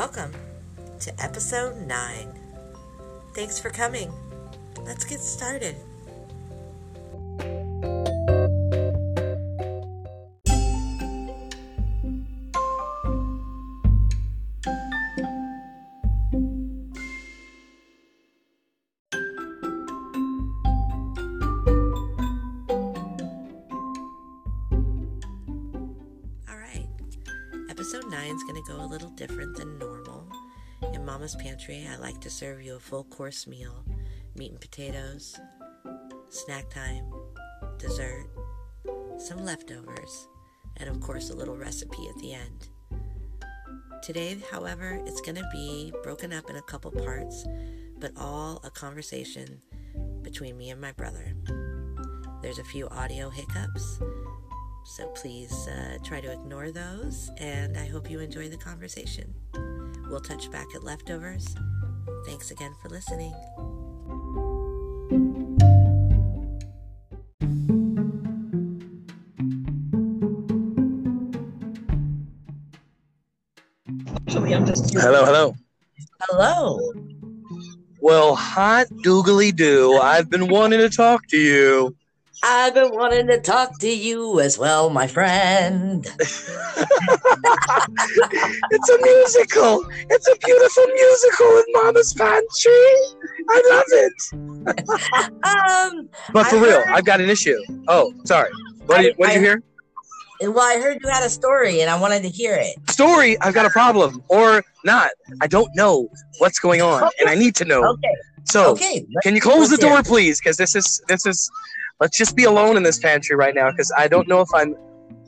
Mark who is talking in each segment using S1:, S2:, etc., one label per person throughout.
S1: Welcome to episode 9. Thanks for coming. Let's get started. I like to serve you a full course meal meat and potatoes, snack time, dessert, some leftovers, and of course, a little recipe at the end. Today, however, it's going to be broken up in a couple parts, but all a conversation between me and my brother. There's a few audio hiccups, so please uh, try to ignore those, and I hope you enjoy the conversation. We'll touch back at leftovers. Thanks again for listening.
S2: Actually, I'm just
S3: Hello, hello.
S1: Hello.
S3: Well, hot doogly doo. I've been wanting to talk to you.
S2: I've been wanting to talk to you as well, my friend.
S3: It's a musical. It's a beautiful musical with Mama's Pantry. I love it.
S2: Um,
S3: But for
S2: I
S3: real,
S2: heard-
S3: I've got an issue. Oh, sorry. What did, what did you hear?
S2: well, I heard you had a story, and I wanted to hear it.
S3: Story. I've got a problem, or not. I don't know what's going on, and I need to know.
S2: Okay,
S3: So,
S2: okay. let's-
S3: can you close the door, please? Because this is this is. Let's just be alone in this pantry right now, because I don't know if I'm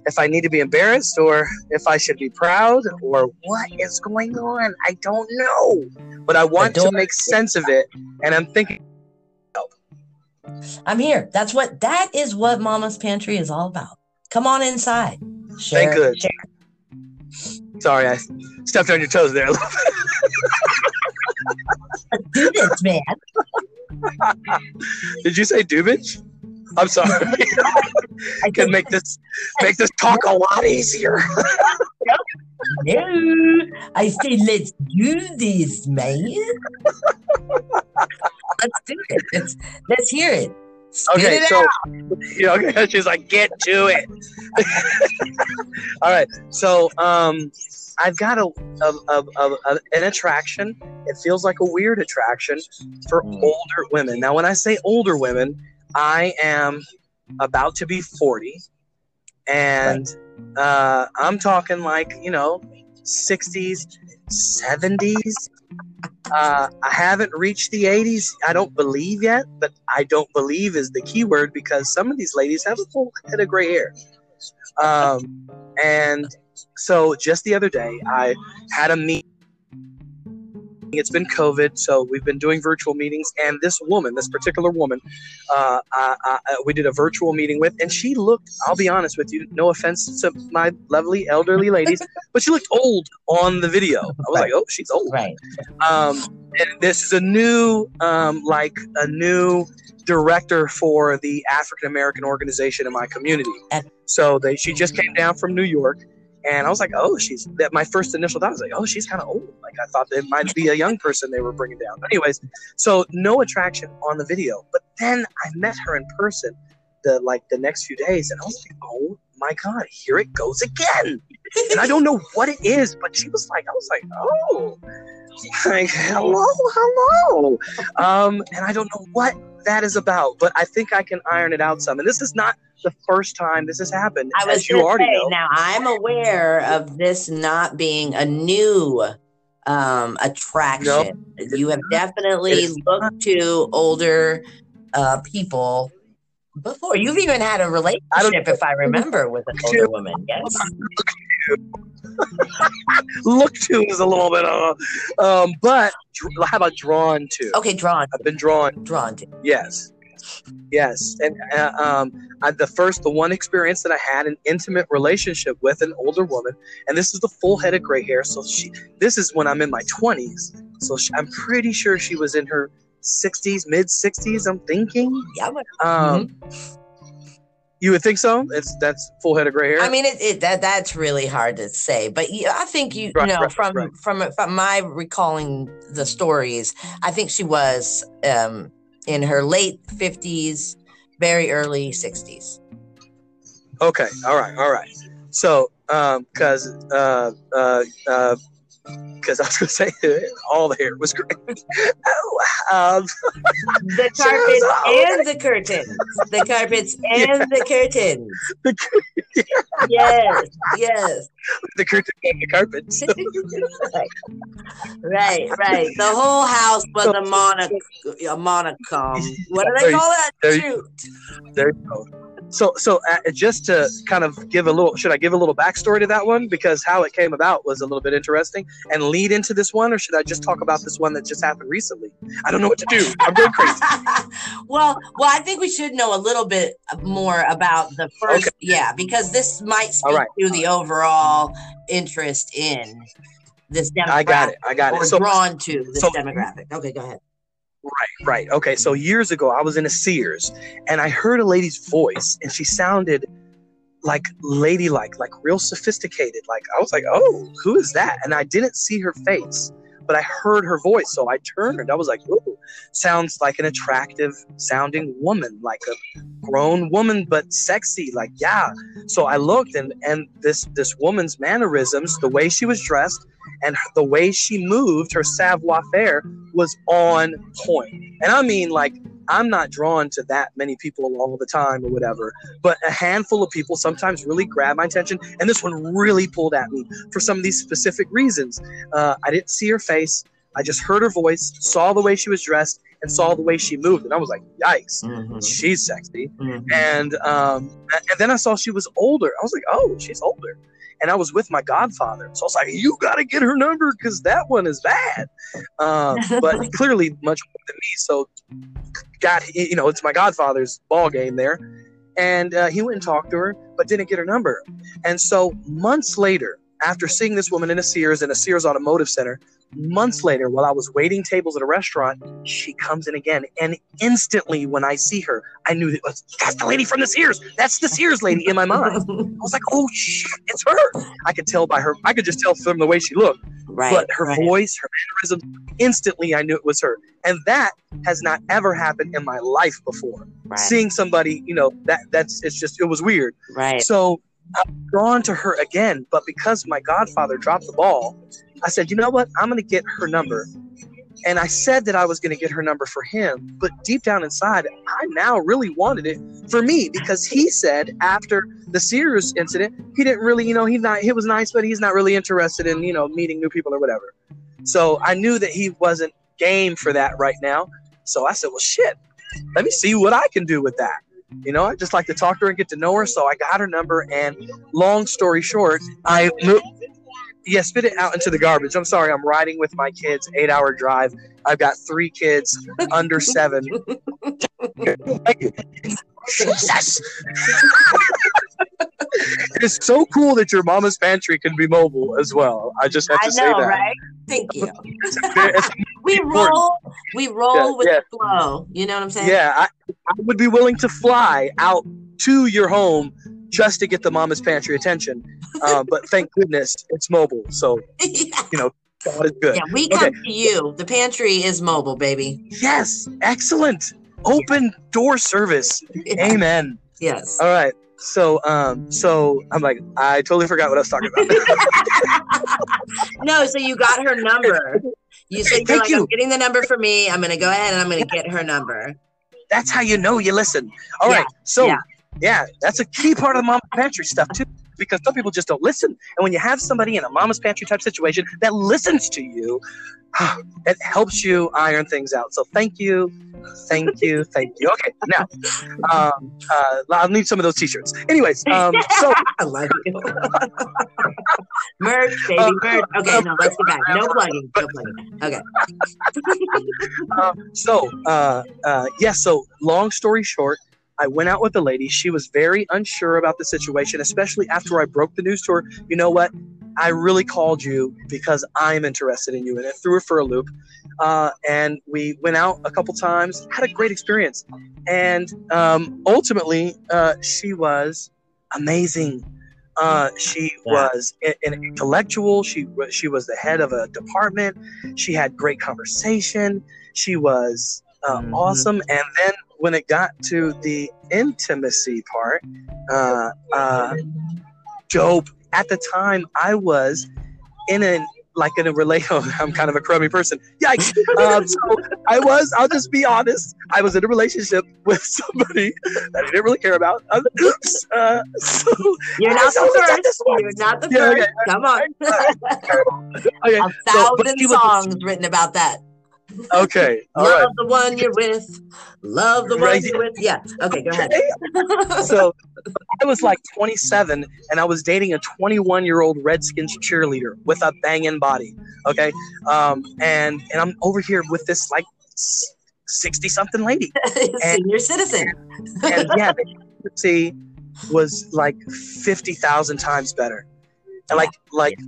S3: if I need to be embarrassed or if I should be proud or what is going on. I don't know, but I want to make sense of it, and I'm thinking.
S2: I'm here. That's what. That is what Mama's Pantry is all about. Come on inside. Share,
S3: good.
S2: share.
S3: Sorry, I stepped on your toes there. a little
S2: Do this, man.
S3: Did you say dubage? I'm sorry.
S2: I
S3: Can make this make this talk a lot easier.
S2: No, I say let's do this, man. let's do it. Let's let's hear it. Spit
S3: Okay,
S2: it
S3: so
S2: out.
S3: yeah, okay, she's like, get to it. All right, so um, I've got a, a, a, a, a- an attraction. It feels like a weird attraction for
S2: Mm.
S3: older women. Now, when I say older women, I am about to be forty, and uh, I'm talking like you know, sixties, seventies. Uh, I haven't reached the 80s. I don't believe yet, but I don't believe is the key word because some of these ladies have a full head of gray hair. Um, and so just the other day, I had a meeting. It's been COVID, so we've been doing virtual meetings. And this woman, this particular woman, uh, I, I, we did a virtual meeting with, and she looked, I'll be honest with you, no offense to my lovely elderly ladies, but she looked old on the video. I was like, oh, she's old
S2: Right.
S3: um, and this is a new um, like a new director for the African American organization in my community. So they she just came down from New York, and I was like, oh, she's that. My first initial thought was like, oh, she's kind of old. Like I thought it might be a young person they were bringing down. Anyways, so no attraction on the video, but then I met her in person the like the next few days, and I was like, oh my god, here it goes again. and I don't know what it is, but she was like, I was like, oh, like hello, hello, um, and I don't know what that is about, but I think I can iron it out some. And this is not the first time this has happened,
S2: I was
S3: you already
S2: say,
S3: know.
S2: now I'm aware of this not being a new um attraction. you have definitely looked to older uh people before. You've even had a relationship, if I remember, with an older woman. Yes.
S3: Look to is a little bit, uh, um, but how about drawn to?
S2: Okay, drawn,
S3: I've been drawn
S2: drawn to.
S3: Yes. Yes. And uh, um, I, the first, the one experience that I had an intimate relationship with an older woman, and this is the full head of gray hair. So she, this is when I'm in my 20s. So she, I'm pretty sure she was in her 60s, mid 60s. I'm thinking.
S2: Yeah, but-
S3: Um, You would think so. It's that's full head of gray hair.
S2: I mean, it, it that that's really hard to say, but yeah, I think you,
S3: Right,
S2: you know
S3: right,
S2: from,
S3: right.
S2: from from my recalling the stories, I think she was um, in her late fifties, very early sixties.
S3: Okay. All right. All right. So, um, cause, uh, uh, uh, cause I was gonna say all the hair was great. oh, um,
S2: The carpets and the curtains, the carpets and the curtains.
S3: the,
S2: Yes, yes,
S3: the curtain and the carpets.
S2: right, right. The whole house was a monoc a monochrome. What do they call that?
S3: There
S2: Shoot.
S3: There you go. So, so uh, just to kind of give a little, should I give a little backstory to that one because how it came about was a little bit interesting and lead into this one, or should I just talk about this one that just happened recently? I don't know what to do. I'm going crazy.
S2: well, well, I think we should know a little bit more about the first, yeah, because this might speak
S3: right.
S2: to the overall interest in this demographic.
S3: I got it. I got it. So,
S2: drawn to this
S3: so-
S2: demographic. Okay, go ahead.
S3: Right, right. Okay, so years ago, I was in a Sears and I heard a lady's voice and she sounded like ladylike, like real sophisticated. Like, I was like, oh, who is that? And I didn't see her face, but I heard her voice. So I turned. And I was like, ooh, sounds like an attractive sounding woman, like a grown woman, but sexy. Like, yeah. So I looked and, and this, this woman's mannerisms, the way she was dressed, and the way she moved, her savoir faire was on point. And I mean, like, I'm not drawn to that many people all the time or whatever, but a handful of people sometimes really grab my attention. And this one really pulled at me for some of these specific reasons. Uh, I didn't see her face, I just heard her voice, saw the way she was dressed, and saw the way she moved. And I was like, yikes, she's sexy and um, and then I saw she was older. I was like, oh, she's older. And I was with my godfather, so I was like, you got to get her number because that one is bad. Um, but clearly much more than me. So, got you know, it's my godfather's ball game there, and uh, he went and talked to her, but didn't get her number. And so months later, after seeing this woman in a Sears in a Sears Automotive Center, months later, while I was waiting tables at a restaurant, she comes in again, and instantly when I see her, I knew that was that's the lady from the Sears. That's the Sears lady in my mind. I was like, oh shit, it's her. I could tell by her. I could just tell from the way she looked,
S2: right.
S3: but her
S2: right.
S3: voice, her mannerisms, instantly I knew it was her. And that has not ever happened in my life before.
S2: right.
S3: Seeing somebody, you know, that that's it's just it was weird.
S2: right.
S3: So I'm drawn to her again, but because my godfather dropped the ball, I said, you know what? I'm going to get her number. And I said that I was going to get her number for him, but deep down inside, I now really wanted it for me because he said after the Sears incident, he didn't really, you know, he's not, he was nice, but he's not really interested in, you know, meeting new people or whatever. So I knew that he wasn't game for that right now. So I said, well, shit, let me see what I can do with that. You know, I just like to talk to her and get to know her. So I got her number. And long story short, I moved. Yeah, spit it out into the garbage. I'm sorry. I'm riding with my kids, eight hour drive. I've got three kids under seven. Jesus. it's so cool that your mama's pantry can be mobile as well. I just have to
S2: I
S3: say
S2: know,
S3: that.
S2: right? Thank you.
S3: It's-
S2: We roll, we roll
S3: Yeah,
S2: with
S3: yeah.
S2: the flow. You know what I'm saying?
S3: yeah, I, I would be willing to fly out to your home just to get the mama's pantry attention. Uh, but thank goodness it's mobile. So
S2: yeah.
S3: You know, God is good.
S2: Yeah, we come to you. The pantry is mobile, baby.
S3: Yes, excellent. Open door service.
S2: Yeah.
S3: Amen.
S2: Yes.
S3: All right. So, um, so I'm like, I totally forgot what I was talking about.
S2: No, so you got her number. You said you're
S3: Thank
S2: like,
S3: you.
S2: I'm getting the number for me. I'm gonna go ahead and I'm gonna get her number.
S3: That's how you know you listen. All right.
S2: Yeah,
S3: So,
S2: yeah.
S3: yeah. that's a key part of the mama pantry stuff too, because some people just don't listen. And when you have somebody in a mama's pantry type situation that listens to you, it helps you iron things out. So, thank you, thank you, thank you. Okay, now, um, uh, I'll need some of those t-shirts. Anyways, um, so
S2: I love you. merch, baby,
S3: Uh,
S2: merch. Okay, no, let's get back. No plugging. No plugging. Okay.
S3: uh, so uh, uh, yeah so long story short i went out with the lady she was very unsure about the situation especially after i broke the news to her you know what i really called you because i'm interested in you and it threw her for a loop uh, and we went out a couple times. Had a great experience, and um, ultimately, uh, she was amazing. Uh, she was an intellectual. She she was the head of a department. She had great conversation. She was uh,
S2: Mhm.
S3: awesome. And then when it got to the intimacy part, uh, uh, dope. At the time, I was in a like in a relation. I'm kind of a crummy person. Yikes! Um, so I was. I'll just be honest. I was in a relationship with somebody that I didn't really care about. Uh. Uh, so
S2: You're not the first. You're not the
S3: Yeah,
S2: first.
S3: okay.
S2: Come on.
S3: okay,
S2: A
S3: so,
S2: thousand
S3: was-
S2: songs written about that.
S3: Okay, all
S2: Love
S3: right.
S2: the one you're with. Love the one you're with. Yeah. Okay, go ahead.
S3: so I was like 27 and I was dating a 21 year old Redskins cheerleader with a banging body. Okay. Um, and, and I'm over here with this like 60 something lady.
S2: Senior citizen.
S3: And yeah, the see was like 50,000 times better. And like, like,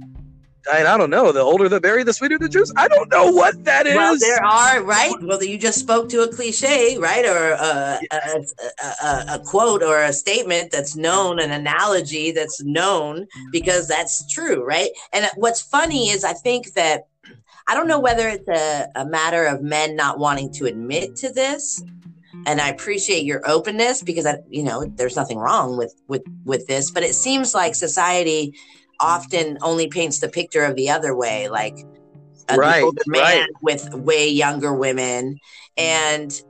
S3: I, I don't know. The older the berry, the sweeter the juice. I don't know what that is.
S2: Well, there are right. Well, you just spoke to a cliche, right, or a, a, a, a, a quote or a statement that's known, an analogy that's known because that's true, right? And what's funny is I think that I don't know whether it's a, a matter of men not wanting to admit to this. And I appreciate your openness because I, you know, there's nothing wrong with with with this, but it seems like society often only paints the picture of the other way, like a
S3: Right,
S2: older man
S3: right.
S2: with way younger women, and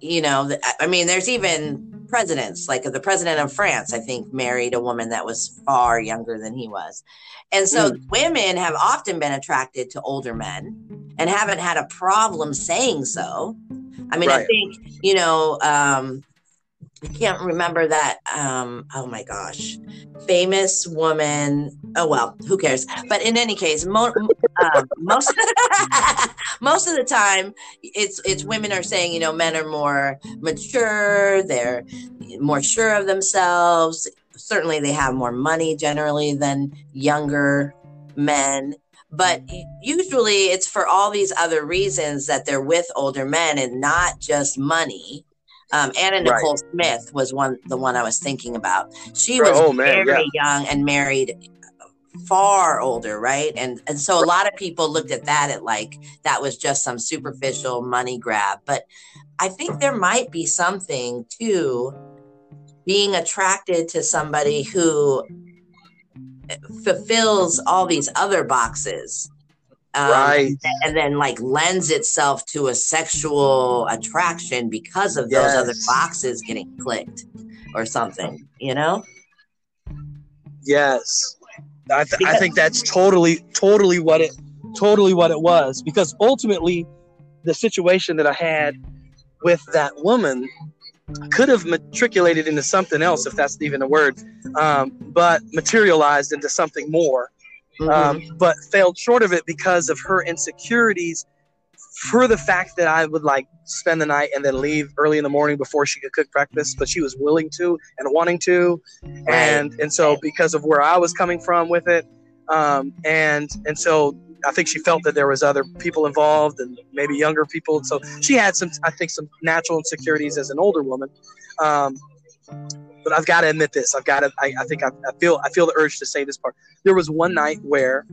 S2: you know, I mean, there's even presidents, like the president of France, I think, married a woman that was far younger than he was, and so women have often been attracted to older men and haven't had a problem saying so. I mean, I think you know. um I can't remember that. Um, oh my gosh, famous woman. Oh well, who cares? But in any case, mo- um, most most of the time, it's it's women are saying, you know, men are more mature. They're more sure of themselves. Certainly, they have more money generally than younger men. But usually, it's for all these other reasons that they're with older men, and not just money. Um, Anna
S3: Right.
S2: Nicole Smith was one, the one I was thinking about. She was
S3: Oh, man,
S2: very young and married far older, right? And and so a lot of people looked at that at like that was just some superficial money grab. But I think there might be something to being attracted to somebody who fulfills all these other boxes. Um,
S3: right.
S2: and then like lends itself to a sexual attraction because of those other boxes getting clicked or something, you know?
S3: Yes, I, th- I think that's totally, totally what it, totally what it was. Because ultimately, the situation that I had with that woman could have matriculated into something else, if that's even a word, um, but materialized into something more.
S2: Mm-hmm.
S3: Um, but failed short of it because of her insecurities. For the fact that I would like spend the night and then leave early in the morning before she could cook breakfast, but she was willing to and wanting to, and and so because of where I was coming from with it, um, and and so I think she felt that there was other people involved and maybe younger people, and so she had some I think some natural insecurities as an older woman. Um, but I've got to admit this. I've got to. I, I think I, I feel. I feel the urge to say this part. There was one night where,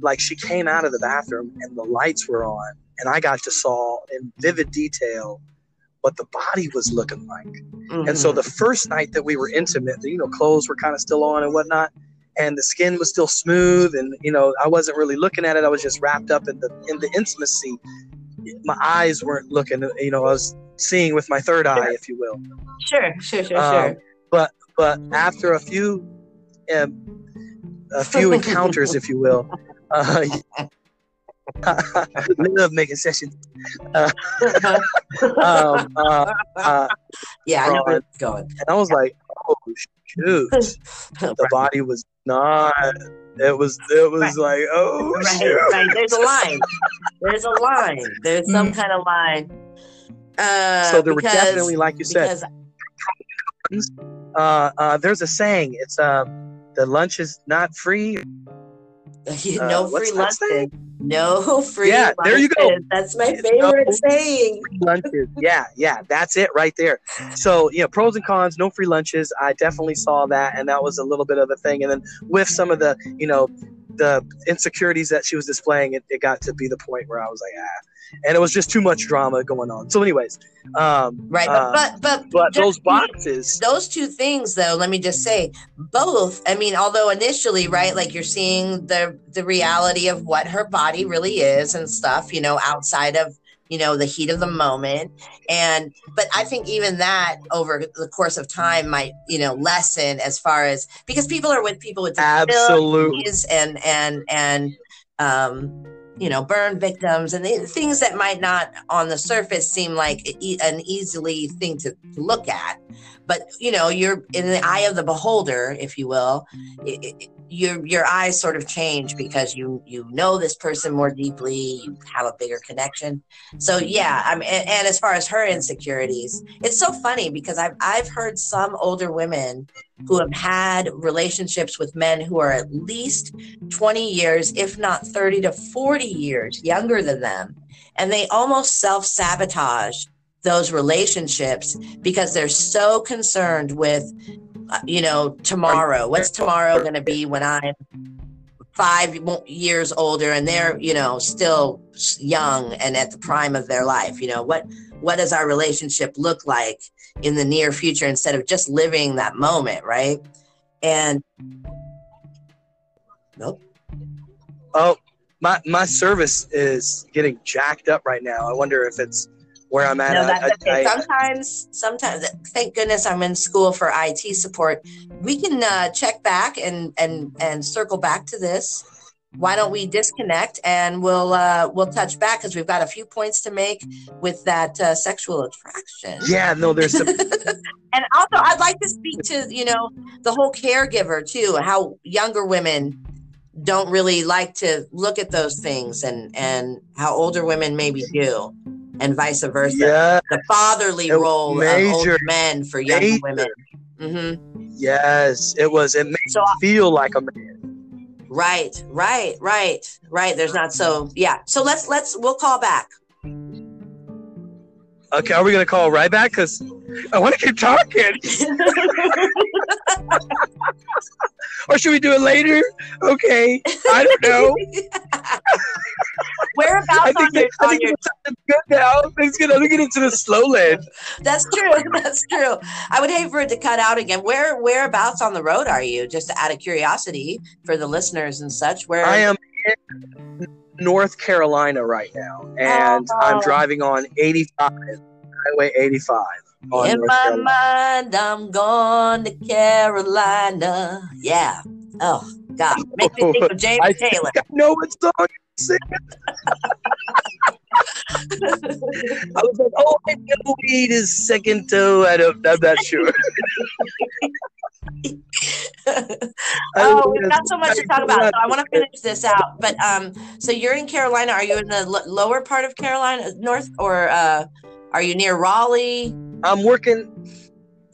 S3: like, she came out of the bathroom and the lights were on, and I got to saw in vivid detail what the body was looking like. And so
S2: Mhm.
S3: the first night that we were intimate, you know, clothes were kind of still on and whatnot, and the skin was still smooth, and you know, I wasn't really looking at it. I was just wrapped up in the in the intimacy. My eyes weren't looking. You know, I was seeing with my third eye, if you will.
S2: sure, sure, sure,
S3: Um,
S2: sure.
S3: But but after a few um, a few encounters, if you will, uh, love making sessions. Um, uh, uh,
S2: yeah, I know where it's going.
S3: and I was like, oh shoot, the body was not. It was. It was
S2: Right.
S3: like, oh
S2: right,
S3: shoot.
S2: right. There's a line. There's a line. There's some kind of line. Uh,
S3: So there were definitely, like you said,
S2: because
S3: uh, uh, there's a saying. It's uh, the lunch is not free.
S2: you
S3: Uh,
S2: no free
S3: that saying?
S2: lunches. No free
S3: Yeah, there you go.
S2: lunches. That's my favorite saying.
S3: lunches. Yeah, yeah, that's it right there. So, you know, pros and cons, no free lunches. I definitely saw that, and that was a little bit of a thing. And then with some of the, you know, the insecurities that she was displaying, it, it got to be the point where I was like, ah. And it was just too much drama going on. So, anyways, um,
S2: Right,
S3: uh,
S2: but but but,
S3: but those boxes,
S2: those two things though let me just say both i mean although initially right like you're seeing the the reality of what her body really is and stuff you know outside of you know the heat of the moment and but i think even that over the course of time might you know lessen as far as because people are with people with
S3: absolutely.
S2: and and and um you know burn victims and the things that might not on the surface seem like e- an easily thing to look at. But you know you're in the eye of the beholder if you will. It, it, your your eyes sort of change because you you know this person more deeply you have a bigger connection. So yeah i mean and, and as far as her insecurities it's so funny because i've i've heard some older women who have had relationships with men who are at least 20 years if not 30 to 40 years younger than them and they almost self-sabotage those relationships because they're so concerned with Uh, you know tomorrow. What's tomorrow going to be when i'm five years older and they're you know still young and at the prime of their life you know? What what does our relationship look like in the near future instead of just living that moment right? And nope.
S3: Oh, my my service is getting jacked up right now. I wonder if it's where I'm at.
S2: No,
S3: I-
S2: okay.
S3: I-
S2: sometimes, sometimes, thank goodness I'm in school for IT support. We can uh, check back and and and circle back to this. Why don't we disconnect and we'll uh, we'll touch back because we've got a few points to make with that uh, sexual attraction.
S3: yeah, no, there's some.
S2: And also, I'd like to speak to you know the whole caregiver too. How younger women don't really like to look at those things, and and how older women maybe do, and vice versa
S3: yeah,
S2: the fatherly
S3: A
S2: role of
S3: major-
S2: older men for young
S3: major-
S2: women. hmm
S3: yes, it was. It made
S2: So
S3: me feel like a man.
S2: right, right, right, right. There's not so yeah. So let's let's we'll call back.
S3: Okay, are we gonna call right back? Cause I want to keep talking. or should we do it later? Okay, I don't know. I
S2: Whereabouts on
S3: think that, I
S2: on
S3: think
S2: your
S3: it's good now. It's gonna get into the slow lane.
S2: that's true. That's true. I would hate for it to cut out again. Where whereabouts on the road are you? Just out of curiosity for the listeners and such. Where
S3: I am in North Carolina right now, and oh, I'm
S2: Oh.
S3: driving on 85, Highway 85. On
S2: in
S3: North
S2: my
S3: Carolina.
S2: mind, I'm going to Carolina. Yeah. Oh God, make me think of James
S3: I
S2: Taylor.
S3: I know what song you're singing. I was like, oh, I know weed is second to. I don't, I'm not sure.
S2: oh, we've got so much to talk about. So I want to finish this out. But um, so you're in Carolina. Are you in the l- lower part of Carolina, north, or uh, are you near Raleigh?
S3: I'm working.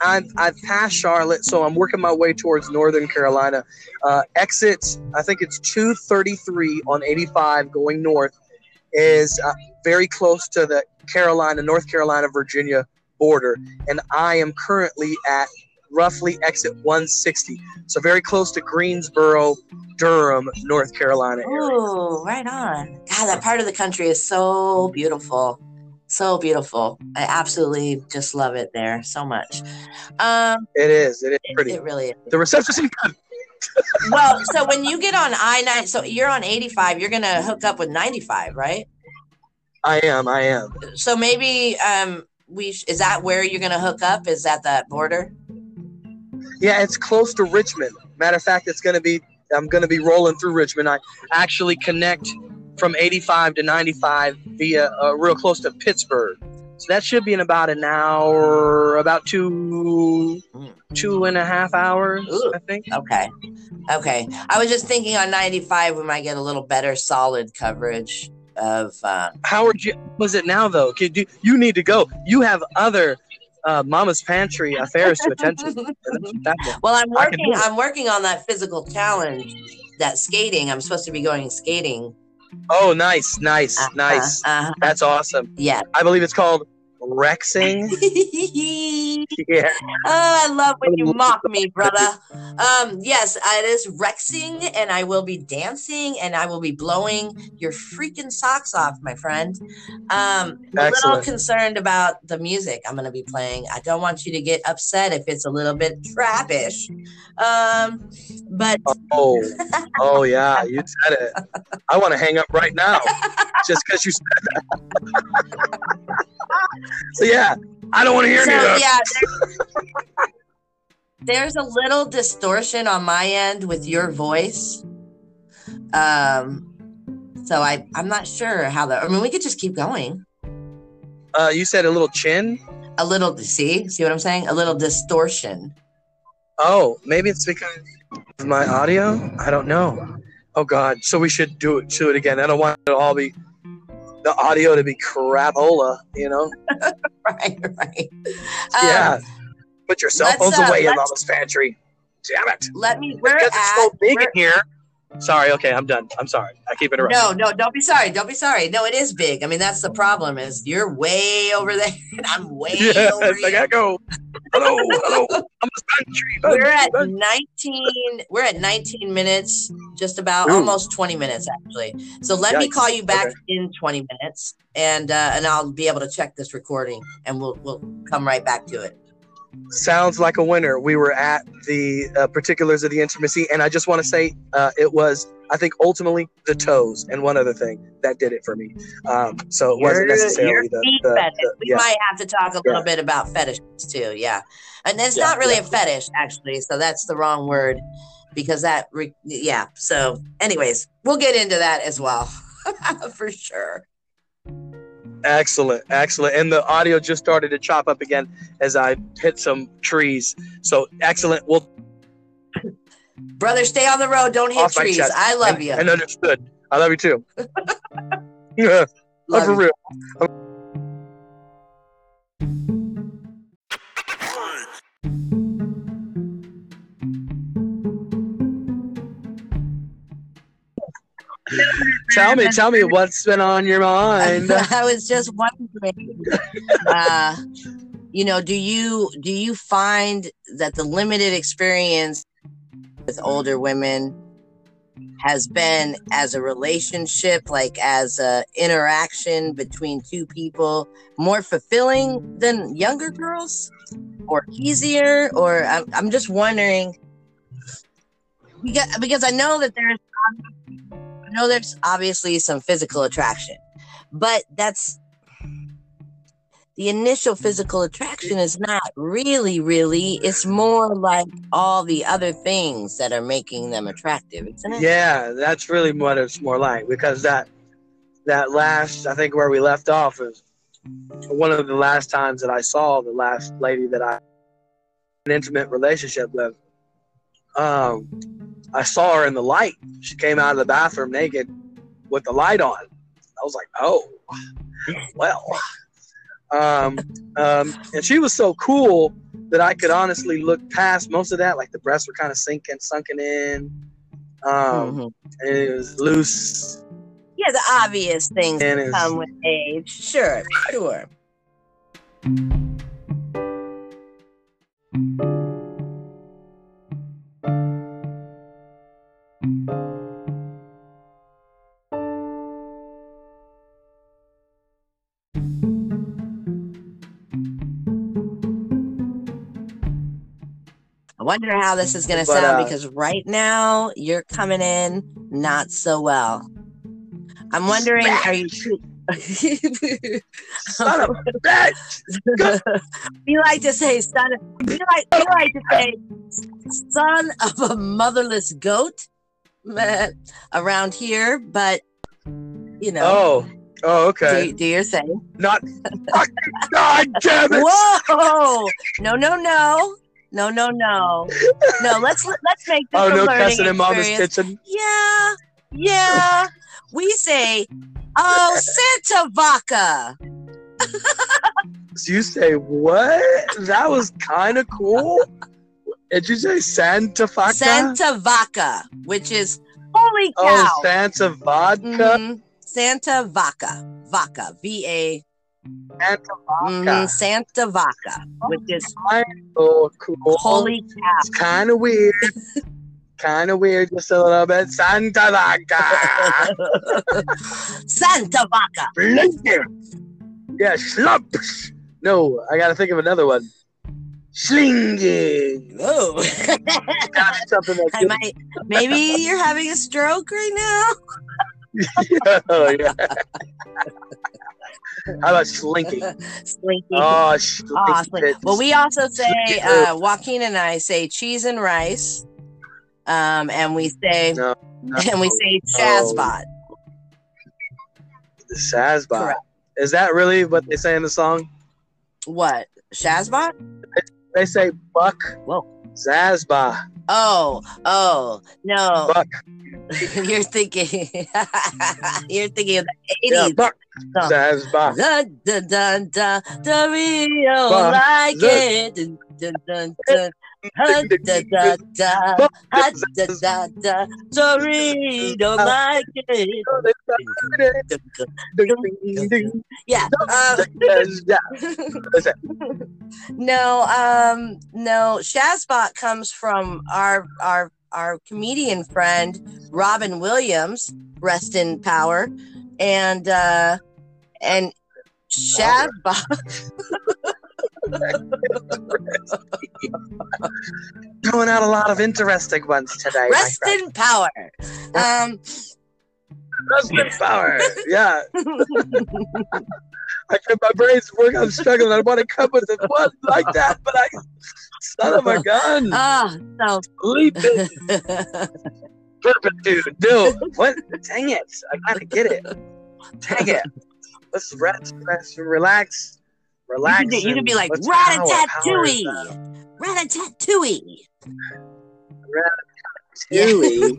S3: I've, I've passed Charlotte, so I'm working my way towards Northern Carolina. Uh, exit, I think it's 233 on 85 going north, is uh, very close to the Carolina, North Carolina, Virginia border. And I am currently at roughly exit 160. So very close to Greensboro, Durham, North Carolina area.
S2: Oh, right on. God, that part of the country is so beautiful. So beautiful. I absolutely just love it there so much. Um,
S3: It is. It is
S2: it,
S3: pretty.
S2: it really is.
S3: The reception seems good.
S2: Well, so when you get on I nine, so you're on 85, you're gonna hook up with 95, right?
S3: I am. I am.
S2: So maybe um we sh- is that where you're gonna hook up? Is that that border?
S3: Yeah, it's close to Richmond. Matter of fact, it's gonna be I'm gonna be rolling through Richmond. I actually connect from 85 to 95 via uh, real close to Petersburg. So that should be in about an hour, about two two and a half hours,
S2: Ooh.
S3: I think.
S2: Okay. Okay. I was just thinking on 95 we might get a little better solid coverage of uh
S3: Howard, was it now though? You, you need to go. You have other uh, Mama's Pantry affairs to attend to. And that's what that was.
S2: well I'm working. I'm working on that physical challenge, that skating. I'm supposed to be going skating
S3: Oh, nice, nice,
S2: Uh-huh,
S3: nice.
S2: uh-huh.
S3: That's awesome.
S2: Yeah.
S3: I believe it's called Rexing. yeah.
S2: oh, I love when you mock me, brother. Um, yes, it is Rexing, and I will be dancing, and I will be blowing your freaking socks off, my friend. Um, I'm a little concerned about the music I'm going to be playing. I don't want you to get upset if it's a little bit trappish. Um, but
S3: Oh, oh yeah, you said it. I want to hang up right now, just because you said that. so yeah, I don't want to hear
S2: so
S3: any
S2: yeah, there- there's a little distortion on my end with your voice. Um, so I I'm not sure how that. I mean, we could just keep going.
S3: Uh, you said a little chin.
S2: A little. See, see what I'm saying? A little distortion.
S3: Oh, maybe it's because of my audio. I don't know. Oh God, so we should do it. Do it again. I don't want it to all be the audio to be crapola. You know?
S2: Right, right.
S3: yeah.
S2: Um,
S3: Put your cell phones
S2: uh,
S3: away in Mama's pantry. Damn it!
S2: Let me. We're
S3: because
S2: at.
S3: it's so big in here. Sorry. Okay, I'm done. I'm sorry. I keep interrupting.
S2: no, no, don't be sorry. Don't be sorry. No, it is big. I mean, that's the problem. Is you're way over there, and I'm way
S3: Yes,
S2: over
S3: I gotta go. Hello, hello. Mama's pantry.
S2: We're at 19. We're at 19 minutes, just about
S3: Ooh.
S2: almost 20 minutes actually. So let me call you back
S3: Okay.
S2: in 20 minutes, and uh, and I'll be able to check this recording, and we'll we'll come right back to it.
S3: Sounds like a winner. We were at the uh, particulars of the intimacy, and I just want to say uh, it was, I think, ultimately the toes and one other thing that did it for me. Um, so it wasn't necessarily the, the-
S2: fetish.
S3: the-
S2: we
S3: yeah.
S2: might have to talk a little
S3: Yeah.
S2: bit about fetishes too. Yeah, and it's
S3: Yeah,
S2: not really
S3: yeah.
S2: a fetish actually, so that's the wrong word because that. Re- yeah. So, anyways, we'll get into that as well for sure.
S3: Excellent, excellent. And the audio just started to chop up again as I hit some trees. So excellent. Well,
S2: Brother, stay on the road. Don't hit trees. I love
S3: and,
S2: you.
S3: and understood. I love you too. yeah,
S2: Love
S3: for
S2: you.
S3: real. Tell me, tell me what's been on your mind.
S2: I was just wondering, uh, you know, do you do you find that the limited experience with older women has been as a relationship, like as a interaction between two people, more fulfilling than younger girls, or easier? Or I'm, I'm just wondering because because I know that there's know there's obviously some physical attraction, but that's the initial physical attraction is not really, really. It's more like all the other things that are making them attractive, isn't it?
S3: Yeah, that's really what it's more like because that that last I think where we left off is one of the last times that I saw the last lady that I an intimate relationship with. Um, I saw her in the light. She came out of the bathroom naked with the light on. I was like, oh, well. Um, um, and she was so cool that I could honestly look past most of that. Like the breasts were kind of sinking, sunken in. Um,
S2: Mhm.
S3: and it was loose.
S2: Yeah, the obvious things
S3: And
S2: that come with age. Sure, sure. Wonder how this is going to sound
S3: uh,
S2: because right now you're coming in not so well. I'm wondering, are you?
S3: Son of a bitch!
S2: you like to say son? Of, you like you like to say son of a motherless goat, around here, but you know,
S3: Oh, oh, okay.
S2: do your thing.
S3: Not. God damn it!
S2: Whoa! No, no, no, no, no, no, no. Let's let's make this
S3: Oh
S2: a
S3: no,
S2: learning
S3: cussing in Mama's kitchen.
S2: Yeah, yeah. We say, oh, Santa Vaca.
S3: You say what? That was kind of cool. Did you say Santa Faca?
S2: Santa Vaca, which is Holy cow. Oh!
S3: Santa vodka.
S2: Mhm. Santa Vaca, Vaca, V A,
S3: Santa
S2: mhm,
S3: vodka.
S2: Santa Vaca, which is
S3: Oh, cool.
S2: holy cow.
S3: It's kind of weird. kind of weird, just a little bit. Santa Vaca.
S2: Santa Vaca.
S3: Blinker. Yeah, slumps. No, I gotta think of another one. Slinging.
S2: Oh,
S3: something
S2: I might. Maybe you're having a stroke right now.
S3: oh, yeah. How about slinking?
S2: Slinky.
S3: Oh,
S2: Aw,
S3: slinking.
S2: slink- Well, we also say uh, Joaquin and I say cheese and rice, um, and we say
S3: No,
S2: and we say Shazbot.
S3: Shazbot.
S2: Correct.
S3: Is that really what they say in the song?
S2: What Shazbot?
S3: They say buck.
S2: Whoa.
S3: Zazba.
S2: Oh, oh no,
S3: Buck.
S2: you're thinking you're thinking of the
S3: Yeah,
S2: eighties.
S3: buck. Oh.
S2: song.
S3: Zazba.
S2: Dun, dun, dun, dun, the real
S3: Buck.
S2: like it. Dun, dun, dun, dun. Ha, da, da, da.
S3: Buck.
S2: Ha, da, da, da. Sorry, don't like it. Dun, dun, dun. Yeah. no, um, no. Shazbot comes from our our our comedian friend Robin Williams, rest in power, and uh, and Shazbot.
S3: throwing out a lot of interesting ones today.
S2: Rest in power. Um,
S3: Rest in power. Yeah. I can, my brain's working. I'm struggling. I want to come with a one like that, but I, son of a gun,
S2: oh, so
S3: leap. No, what? Dang it! I gotta get it. Dang it! Let's rest, rest, relax,
S2: you
S3: relax.
S2: could, you could
S3: and
S2: be like
S3: that.
S2: Ratatatouille.
S3: Tui.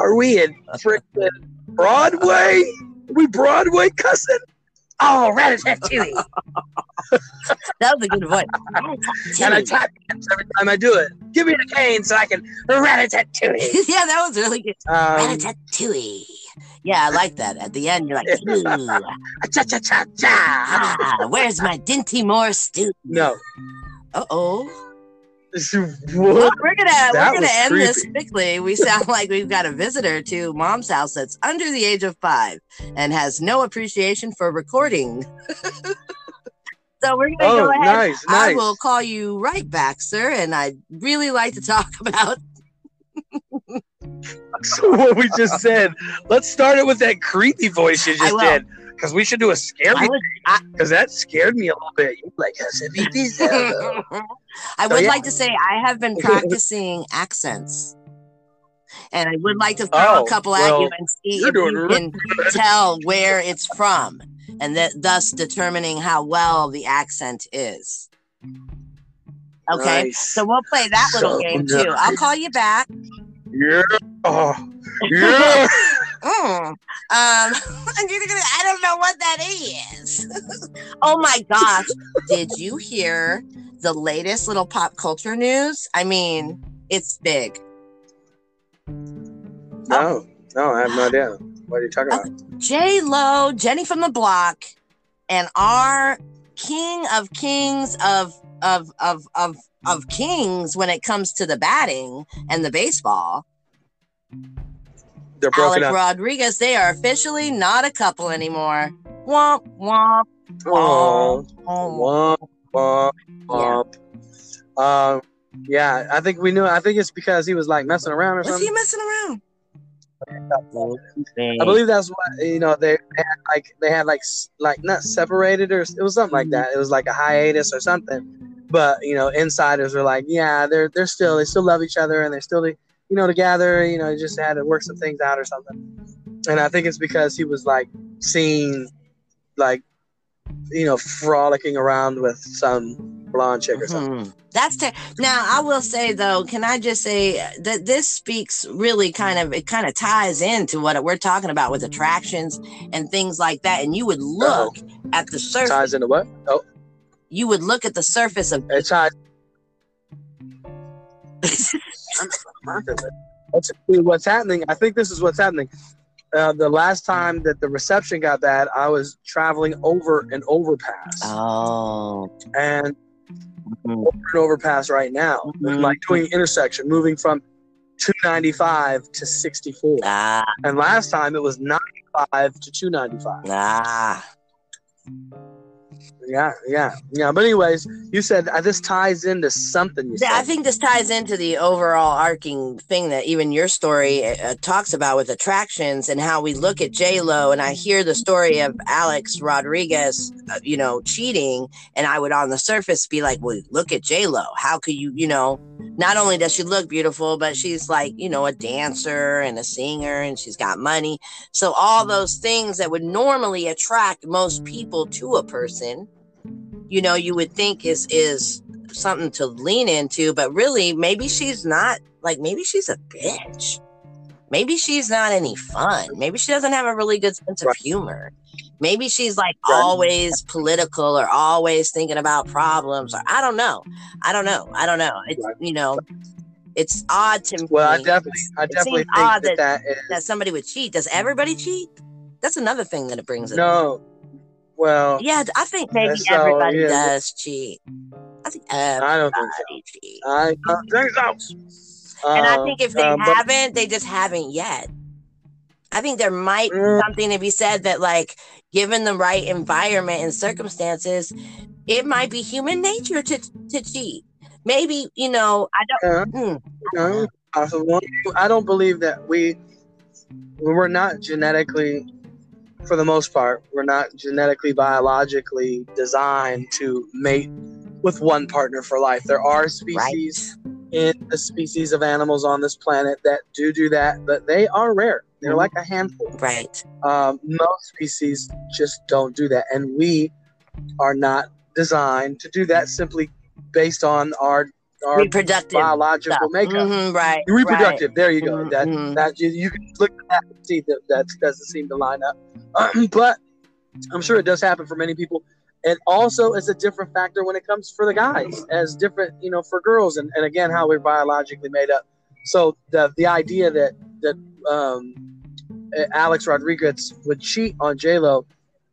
S3: Are we in freaking Broadway? Are we Broadway cussing? Oh, Ratatouille.
S2: That was a good voice.
S3: and I tap dance every time I do it. Give me the cane so I can Ratatouille.
S2: yeah, that was really good.
S3: Um,
S2: Ratatouille. Yeah, I like that. At the end, you're like, "Ooh,
S3: cha cha cha cha.
S2: where's my Dinty Moore stew?
S3: No.
S2: Uh oh. Well, we're gonna
S3: That
S2: we're gonna end this quickly. We sound like we've got a visitor to mom's house that's under the age of five and has no appreciation for recording. so we're gonna
S3: Oh,
S2: go ahead.
S3: nice,
S2: I will call you right back, sir, and I'd really like to talk about
S3: So what we just said. Let's start it with that creepy voice you just did. Because we should do a scary because that scared me a little bit. You like,
S2: I would
S3: yeah.
S2: like to say I have been practicing accents. And I would like to throw
S3: Oh,
S2: a couple at you and see if you can tell where it's from and that thus determining how well the accent is. Okay.
S3: Nice.
S2: So we'll play that little
S3: So
S2: game too. I'll call you back.
S3: Yeah. Oh, yeah.
S2: Mm. Um, and you're gonna, I don't know what that is. oh my gosh. Did you hear the latest little pop culture news? I mean, it's big.
S3: no, no, I have no idea. What are you talking about?
S2: J Lo, Jenny from the Block, and our king of kings of of of of of kings when it comes to the batting and the baseball,
S3: They're broken
S2: Alex
S3: up.
S2: Rodriguez, they are officially not a couple anymore. Womp womp. Womp.
S3: womp, womp, womp. Um, yeah, I think we knew. I think it's because he was like messing around or
S2: Was
S3: something.
S2: he messing around?
S3: I believe that's why you know they, they had like they had like like not separated or it was something like that. It was like a hiatus or something. But you know, insiders were like, yeah, they're they're still they still love each other and they're still you know together. You know, he just had to work some things out or something. And I think it's because he was like seen like you know frolicking around with some blonde chick or something.
S2: Mhm. That's ter- now. I will say though, can I just say that this speaks really kind of it kind of ties into what we're talking about with attractions and things like that. And you would look at the surface.
S3: Ties into what? Oh,
S2: You would look at the surface of.
S3: it ties. Basically, what's happening? I think this is what's happening. Uh, the last time that the reception got bad, I was traveling over an overpass,
S2: Oh.
S3: and
S2: Mhm.
S3: over an overpass right now,
S2: Mhm.
S3: like doing intersection, moving from 295 to 64.
S2: Ah,
S3: And last time it was 95 to 295.
S2: ah.
S3: Yeah, yeah, yeah. But anyways, you said uh, this ties into something. You said.
S2: Yeah, I think this ties into the overall arcing thing that even your story uh, talks about with attractions and how we look at J Lo. And I hear the story of Alex Rodriguez, uh, you know, cheating, and I would on the surface be like, "Well, look at J Lo. How could you, you know? Not only does she look beautiful, but she's like, you know, a dancer and a singer, and she's got money. So all those things that would normally attract most people to a person." You know you would think is is something to lean into but really maybe she's not like maybe she's a bitch. Maybe she's not any fun. Maybe she doesn't have a really good sense of humor. Maybe she's like always political or always thinking about problems or i don't know. I don't know. I don't know. It's you know it's odd to me
S3: well, I definitely, I
S2: it
S3: definitely think
S2: odd
S3: that that
S2: that
S3: is
S2: somebody would cheat. Does everybody cheat? That's another thing that it brings up
S3: no. Well,
S2: yeah i think maybe
S3: so,
S2: everybody
S3: yeah.
S2: does cheat i think everybody
S3: I don't think so.
S2: cheat
S3: I don't think so.
S2: And I
S3: Um,
S2: think if they
S3: um,
S2: haven't, they just haven't yet. I think there might be
S3: Mm.
S2: something to be said that, like, given the right environment and circumstances, it might be human nature to to cheat. Maybe you know, I don't. mm,
S3: no, possible. I don't believe that we we're not genetically, for the most part, we're not genetically biologically designed to mate with one partner for life. There are species in the species of animals on this planet that do do that, but they are rare. They're like a handful.
S2: right.
S3: Um, most species just don't do that, and we are not designed to do that simply based on our our
S2: Reproductive
S3: biological
S2: stuff.
S3: makeup.
S2: Mhm, right.
S3: Reproductive. There you go.
S2: Mhm,
S3: That
S2: mhm.
S3: that you, you can look at that and see that that doesn't seem to line up. but I'm sure it does happen for many people. And also, it's a different factor when it comes for the guys, as different, you know, for girls, and, and again, how we're biologically made up. So the the idea that that um, Alex Rodriguez would cheat on J Lo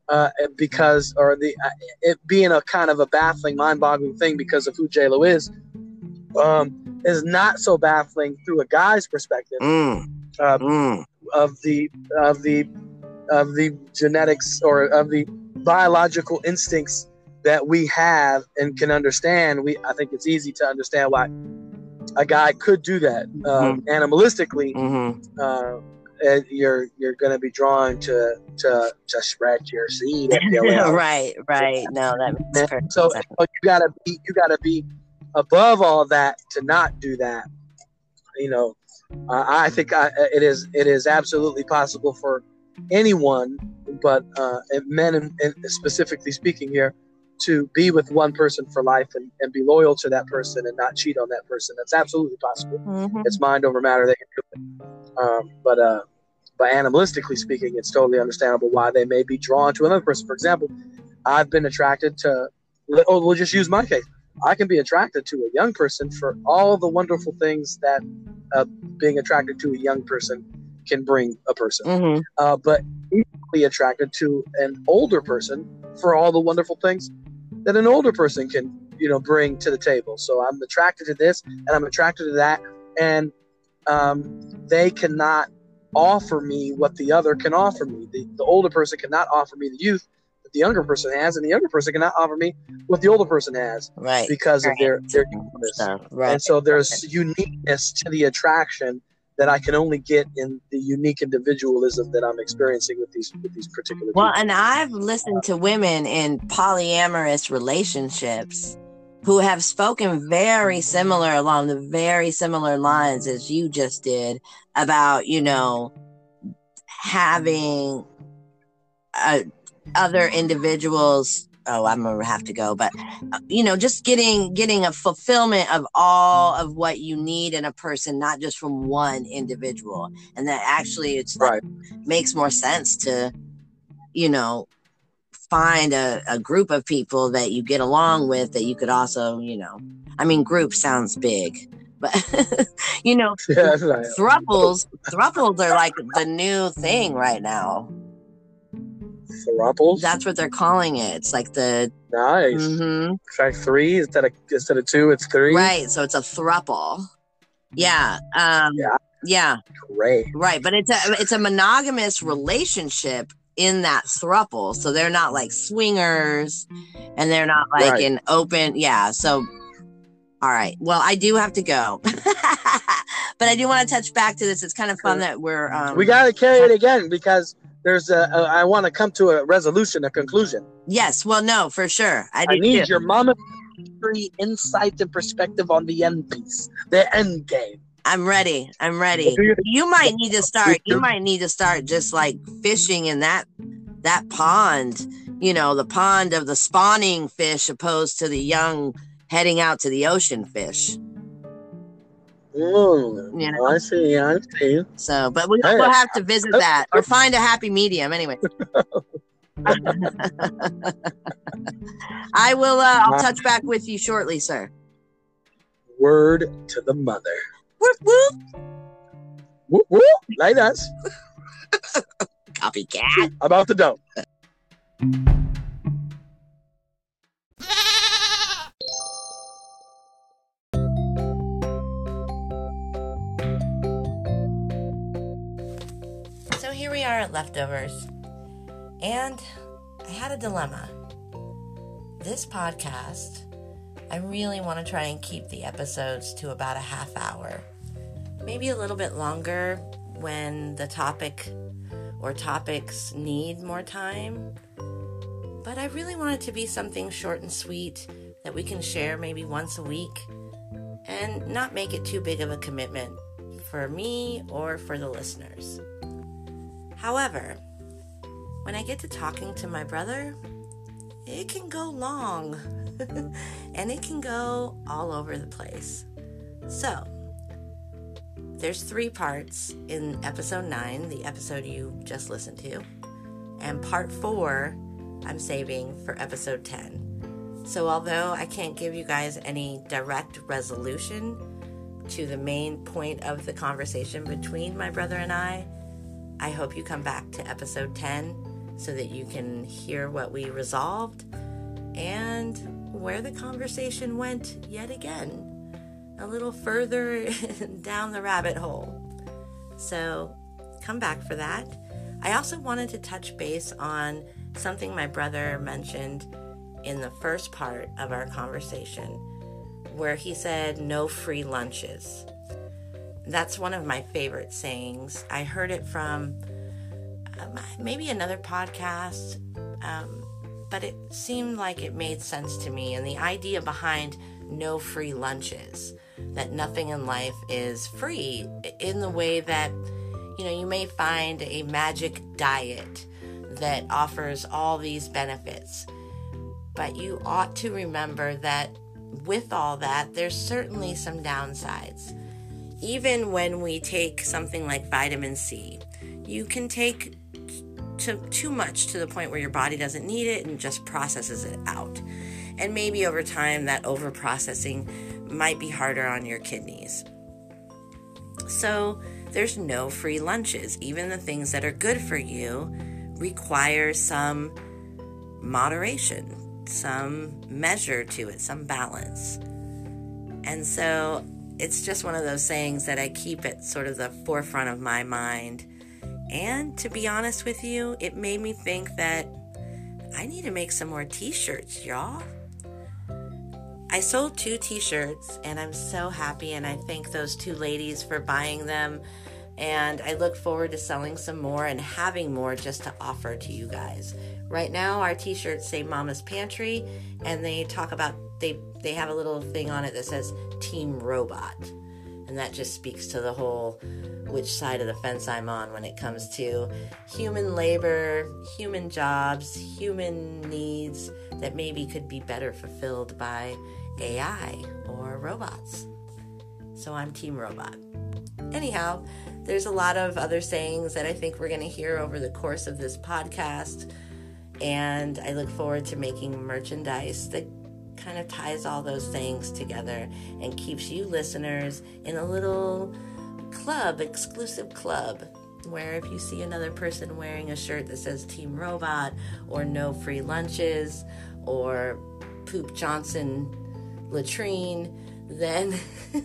S3: uh, because, or the uh, it being a kind of a baffling, mind-boggling thing because of who J Lo is, um, is not so baffling through a guy's perspective
S2: Mm,
S3: uh,
S2: mm.
S3: of the of the of the genetics or of the biological instincts that we have and can understand. We I think it's easy to understand why a guy could do that um, animalistically.
S2: Mhm.
S3: Uh, and you're you're going to be drawn to to to scratch your seed.
S2: right, right. No, that makes perfect
S3: So
S2: sense.
S3: so you gotta be you gotta be above all that to not do that. You know, uh, I think I, it is it is absolutely possible for anyone, but uh, men and, and specifically speaking here, to be with one person for life and, and be loyal to that person and not cheat on that person. That's absolutely possible.
S2: Mhm.
S3: It's mind over matter. They can do it. Um, but uh, but animalistically speaking, it's totally understandable why they may be drawn to another person. For example, I've been attracted to. Oh, we'll just use my case. I can be attracted to a young person for all the wonderful things that uh, being attracted to a young person can bring a person.
S2: Mhm.
S3: Uh, but equally attracted to an older person for all the wonderful things that an older person can, you know, bring to the table. So I'm attracted to this, and I'm attracted to that, and um, they cannot offer me what the other can offer me. The, the older person cannot offer me the youth that the younger person has, and the younger person cannot offer me what the older person has
S2: Right.
S3: because of their their uniqueness.
S2: Stuff. Right.
S3: And so there's uniqueness to the attraction that I can only get in the unique individualism that I'm experiencing with these with these particular
S2: Well,
S3: people.
S2: and I've listened to women in polyamorous relationships who have spoken very similar along the very similar lines as you just did about, you know, having uh, other individuals. Oh, I'm gonna have to go, but uh, you know, just getting getting a fulfillment of all of what you need in a person, not just from one individual, and that actually it's like
S3: right.
S2: makes more sense to, you know, find a, a group of people that you get along with that you could also, you know, I mean, group sounds big,
S4: but you know,
S3: Yes, I
S4: thruples, thruples are like the new thing right now.
S3: Throuples.
S4: That's what they're calling it. It's like the
S3: nice.
S4: mhm.
S3: Try three instead of instead of two. It's three.
S4: right. So it's a thruple. Yeah. Um,
S3: Yeah.
S4: yeah.
S3: Great.
S4: Right. But it's a it's a monogamous relationship in that thruple. So they're not like swingers, and they're not like
S3: Right.
S4: an open. Yeah. So. All right. Well, I do have to go, but I do want to touch back to this. It's kind of fun that we're. Um,
S3: we got to carry it again because there's a, a I want to come to a resolution, a conclusion.
S4: Yes. Well, no, for sure. I,
S3: I need
S4: too.
S3: your mama insight and perspective on the end piece, the end game.
S4: I'm ready. I'm ready.
S3: You-
S4: You might need to start. You might need to start just like fishing in that that pond. You know, the pond of the spawning fish, opposed to the young heading out to the ocean fish.
S3: Mm,
S4: You know.
S3: I see. I see.
S4: So, but we,
S3: Hey,
S4: we'll have to visit that or find a happy medium. Anyway, I will. Uh, I'll touch back with you shortly, sir.
S3: Word to the mother.
S4: Whoop whoop.
S3: Whoop, whoop, like that.
S4: Copycat.
S3: About the dough.
S2: Here we are at Leftovers, and I had a dilemma. This podcast, I really want to try and keep the episodes to about a half hour, maybe a little bit longer when the topic or topics need more time. But I really want it to be something short and sweet that we can share maybe once a week and not make it too big of a commitment for me or for the listeners. However, when I get to talking to my brother, it can go long and it can go all over the place. So, there's three parts in episode 9, the episode you just listened to, and part 4 I'm saving for episode 10. So, although I can't give you guys any direct resolution to the main point of the conversation between my brother and I, I hope you come back to episode 10 so that you can hear what we resolved and where the conversation went yet again, a little further down the rabbit hole. So come back for that. I also wanted to touch base on something my brother mentioned in the first part of our conversation, where he said no free lunches that's one of my favorite sayings. I heard it from um, maybe another podcast, um, but it seemed like it made sense to me. And the idea behind no free lunches, that nothing in life is free in the way that, you know, you may find a magic diet that offers all these benefits. But you ought to remember that with all that, there's certainly some downsides even when we take something like vitamin C, you can take to, too much to the point where your body doesn't need it and just processes it out. And maybe over time, that over processing might be harder on your kidneys. So, there's no free lunches. Even the things that are good for you require some moderation, some measure to it, some balance. And so, it's just one of those sayings that I keep at sort of the forefront of my mind. And to be honest with you, it made me think that I need to make some more t shirts, y'all. I sold two t shirts and I'm so happy, and I thank those two ladies for buying them. And I look forward to selling some more and having more just to offer to you guys. Right now, our t shirts say Mama's Pantry, and they talk about, they, they have a little thing on it that says Team Robot. And that just speaks to the whole which side of the fence I'm on when it comes to human labor, human jobs, human needs that maybe could be better fulfilled by AI or robots. So I'm Team Robot. Anyhow, there's a lot of other sayings that I think we're going to hear over the course of this podcast. And I look forward to making merchandise that kind of ties all those things together and keeps you listeners in a little club, exclusive club, where if you see another person wearing a shirt that says Team Robot or No Free Lunches or Poop Johnson Latrine, then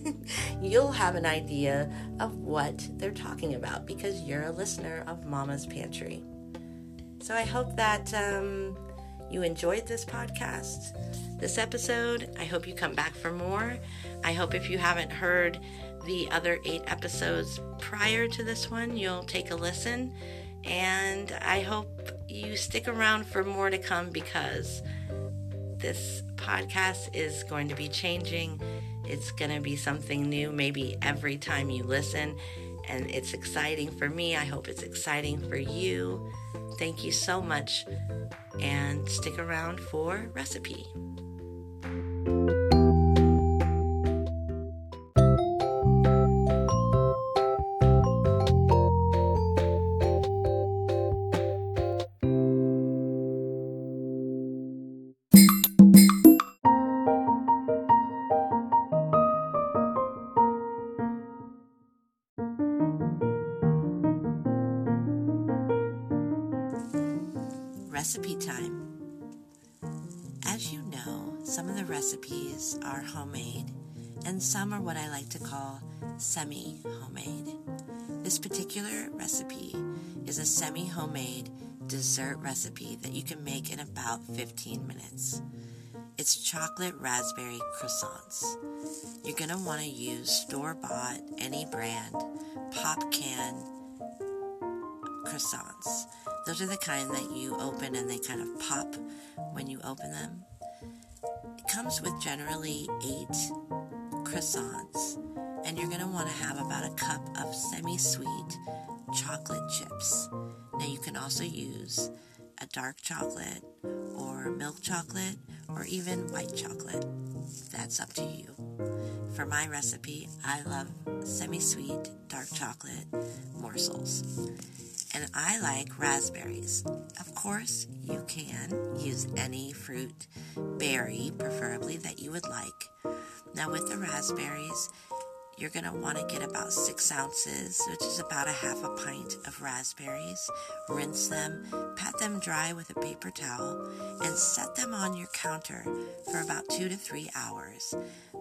S2: you'll have an idea of what they're talking about because you're a listener of Mama's Pantry. So I hope that um, you enjoyed this podcast, this episode. I hope you come back for more. I hope if you haven't heard the other eight episodes prior to this one, you'll take a listen. And I hope you stick around for more to come because this podcast is going to be changing. It's going to be something new, maybe every time you listen. And it's exciting for me. I hope it's exciting for you. Thank you so much. And stick around for recipe. Recipe semi homemade. This particular recipe is a semi homemade dessert recipe that you can make in about 15 minutes. It's chocolate raspberry croissants. You're going to want to use store bought, any brand, pop can croissants. Those are the kind that you open and they kind of pop when you open them. It comes with generally eight croissants, and you're going to want to have about a cup of semi sweet chocolate chips. Now, you can also use a dark chocolate or milk chocolate or even white chocolate. That's up to you. For my recipe, I love semi sweet dark chocolate morsels and I like raspberries. Of course, you can use any fruit, berry preferably, that you would like. Now, with the raspberries, you're going to want to get about six ounces, which is about a half a pint of raspberries. Rinse them, pat them dry with a paper towel, and set them on your counter for about two to three hours,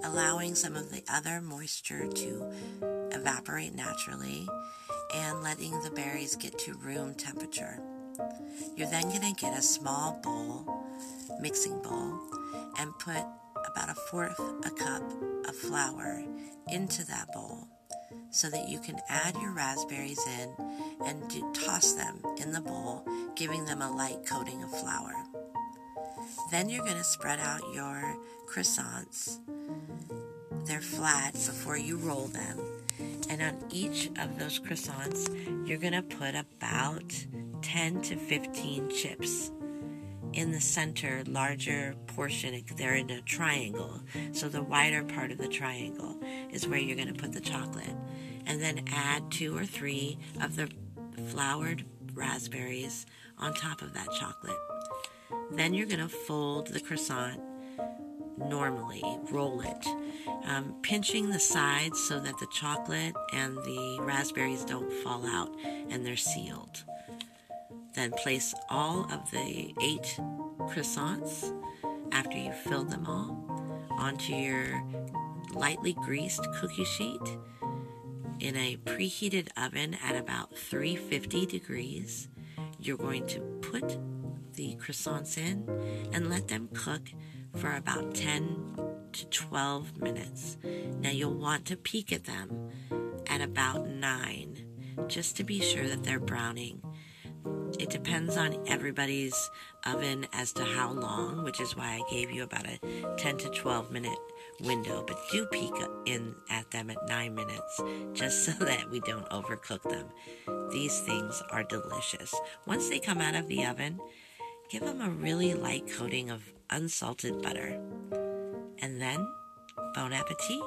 S2: allowing some of the other moisture to evaporate naturally and letting the berries get to room temperature. You're then going to get a small bowl, mixing bowl, and put about a fourth a cup of flour into that bowl so that you can add your raspberries in and do, toss them in the bowl, giving them a light coating of flour. Then you're going to spread out your croissants. They're flat before you roll them and on each of those croissants, you're going to put about 10 to 15 chips. In the center, larger portion, they're in a triangle. So the wider part of the triangle is where you're going to put the chocolate. And then add two or three of the floured raspberries on top of that chocolate. Then you're going to fold the croissant normally, roll it, um, pinching the sides so that the chocolate and the raspberries don't fall out and they're sealed. Then place all of the eight croissants after you've filled them all onto your lightly greased cookie sheet in a preheated oven at about 350 degrees. You're going to put the croissants in and let them cook for about 10 to 12 minutes. Now you'll want to peek at them at about 9 just to be sure that they're browning. It depends on everybody's oven as to how long, which is why I gave you about a 10 to 12 minute window, but do peek in at them at 9 minutes just so that we don't overcook them. These things are delicious. Once they come out of the oven, give them a really light coating of unsalted butter. And then, bon appetit!